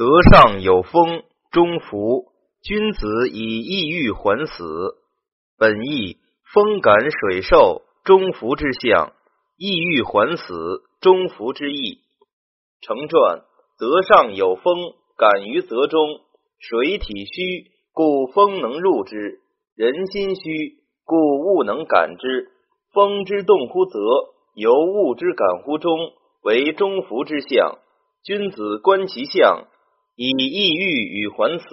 德上有风，中福。君子以异欲还死。本义风感水受，中福之象；异欲还死，中福之意。成传：德上有风，感于泽中。水体虚，故风能入之；人心虚，故物能感之。风之动乎泽，由物之感乎中，为中孚之象。君子观其象，以异欲与还死。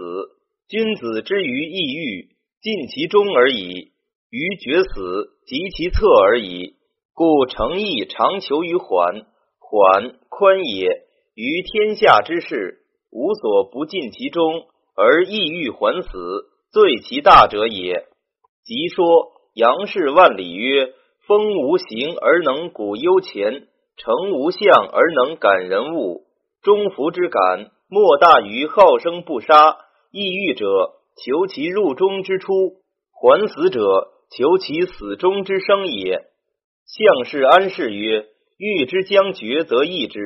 君子之于异欲，尽其中而已；于决死，及其侧而已。故诚意常求于缓，缓宽也。于天下之事，无所不尽其中，而异欲还死，罪其大者也。即说杨氏万里曰：风无形而能鼓幽潜，诚无相而能感人物。中孚之感，莫大于好生不杀。抑郁者，求其入中之出；还死者，求其死中之生也。相氏安氏曰：欲之将绝，则抑之；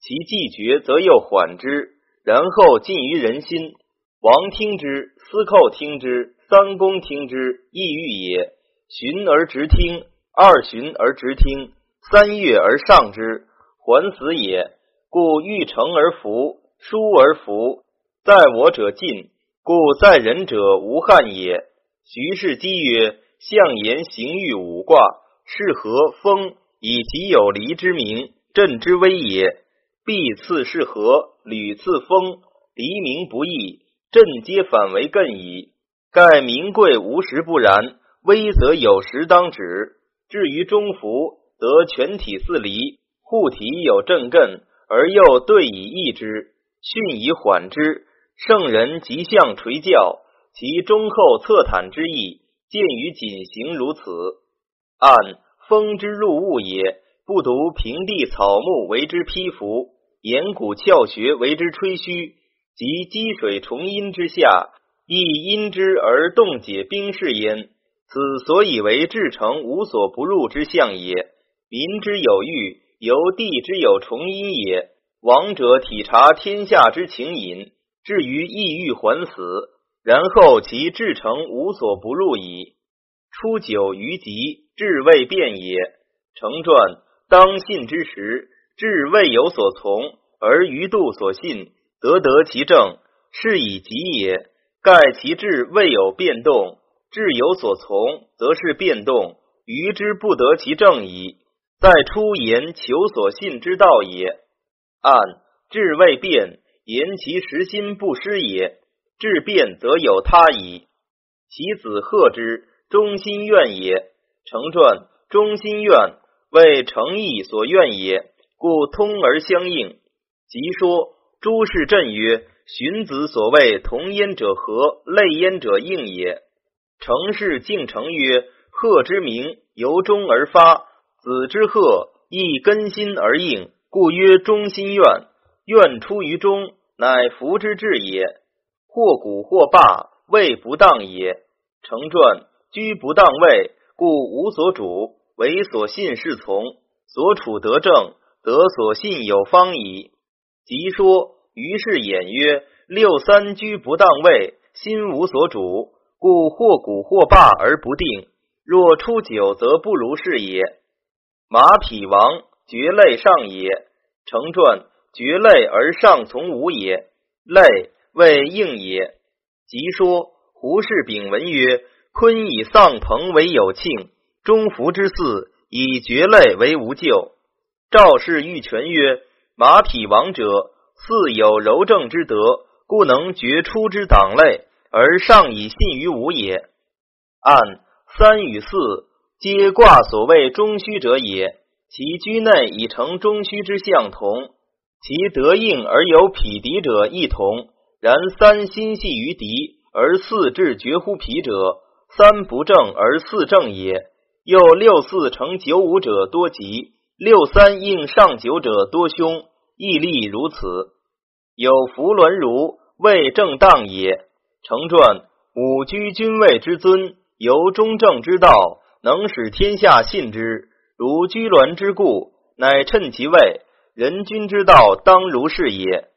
其既绝，则又缓之，然后尽于人心。王听之，司寇听之，三公听之，抑郁也。循而直听，二循而直听，三月而上之，还死也。故欲成而服，疏而服，在我者进，故在人者无憾也。徐氏讥曰：象言行欲五卦，是何风？以其有离之名，震之威也。必次是何？屡次风，离名不易，震皆反为艮矣。盖名贵无时不然，威则有时当止。至于中孚，则全体似离，护体有震艮。而又对以抑之，训以缓之。圣人即向垂教，其忠厚侧坦之意，见于谨行如此。按风之入物也，不独平地草木为之披拂，岩谷峭穴为之吹嘘，及积水重阴之下，亦因之而冻解冰释焉。此所以为至诚无所不入之象也。民之有欲。由地之有重阴也。王者体察天下之情隐，至于意欲还死，然后其至诚无所不入矣。初九于吉，至未变也。成传当信之时，至未有所从，而于度所信，得得其正，是以吉也。盖其志未有变动，志有所从，则是变动，余之不得其正矣。在出言求所信之道也。按志未变，言其实心不失也。志变则有他矣。其子贺之，忠心愿也。成传忠心愿为诚意所愿也，故通而相应。即说诸事震曰：荀子所谓同焉者和，类焉者应也。成事敬成曰：贺之名由衷而发。子之贺亦根心而应，故曰忠心愿。愿出于中，乃福之至也。或古或霸，位不当也。成传居不当位，故无所主，为所信是从，所处得正，得所信有方矣。即说于是言曰：六三居不当位，心无所主，故或古或霸而不定。若出九，则不如是也。马匹王绝类上也，成传绝类而上从无也，类谓应也。即说胡氏丙文曰：坤以丧朋为有庆，中孚之嗣以绝类为无咎。赵氏玉泉曰：马匹王者，似有柔正之德，故能绝出之党类，而上以信于吾也。按三与四。皆卦所谓中虚者也，其居内以成中虚之象同，其得应而有匹敌者亦同。然三心系于敌，而四志绝乎匹者，三不正而四正也。又六四成九五者多吉，六三应上九者多凶，亦例如此。有弗伦如谓正当也。成传五居君位之尊，由中正之道。能使天下信之，如居鸾之故，乃趁其位。人君之道，当如是也。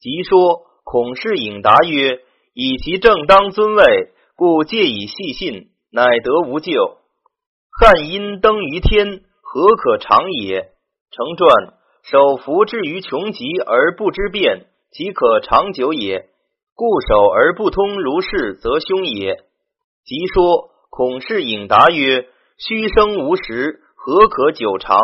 即说孔氏颖答曰：“以其正当尊位，故借以细信，乃得无咎。汉阴登于天，何可长也？”成传：守福至于穷极而不知变，即可长久也。固守而不通如是，则凶也。即说孔氏颖答曰：“虚生无实，何可久长？”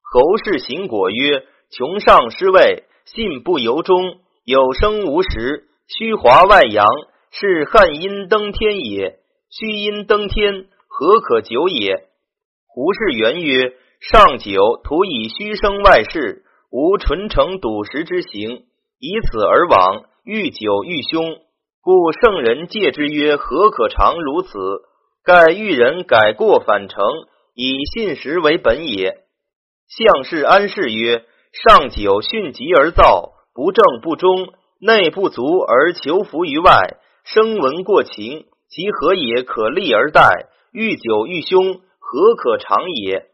侯氏行果曰：“穷上失位，信不由衷，有生无实，虚华外扬，是汉阴登天也。虚阴登天，何可久也？”胡氏元曰：“上久徒以虚生外事，无纯诚笃实之行，以此而往。”愈久愈凶，故圣人戒之曰：“何可长如此？”盖欲人改过反成，以信实为本也。相氏安氏曰：“上九训疾而躁，不正不忠，内不足而求福于外，声闻过情，其何也可立而待？愈久愈凶，何可长也？”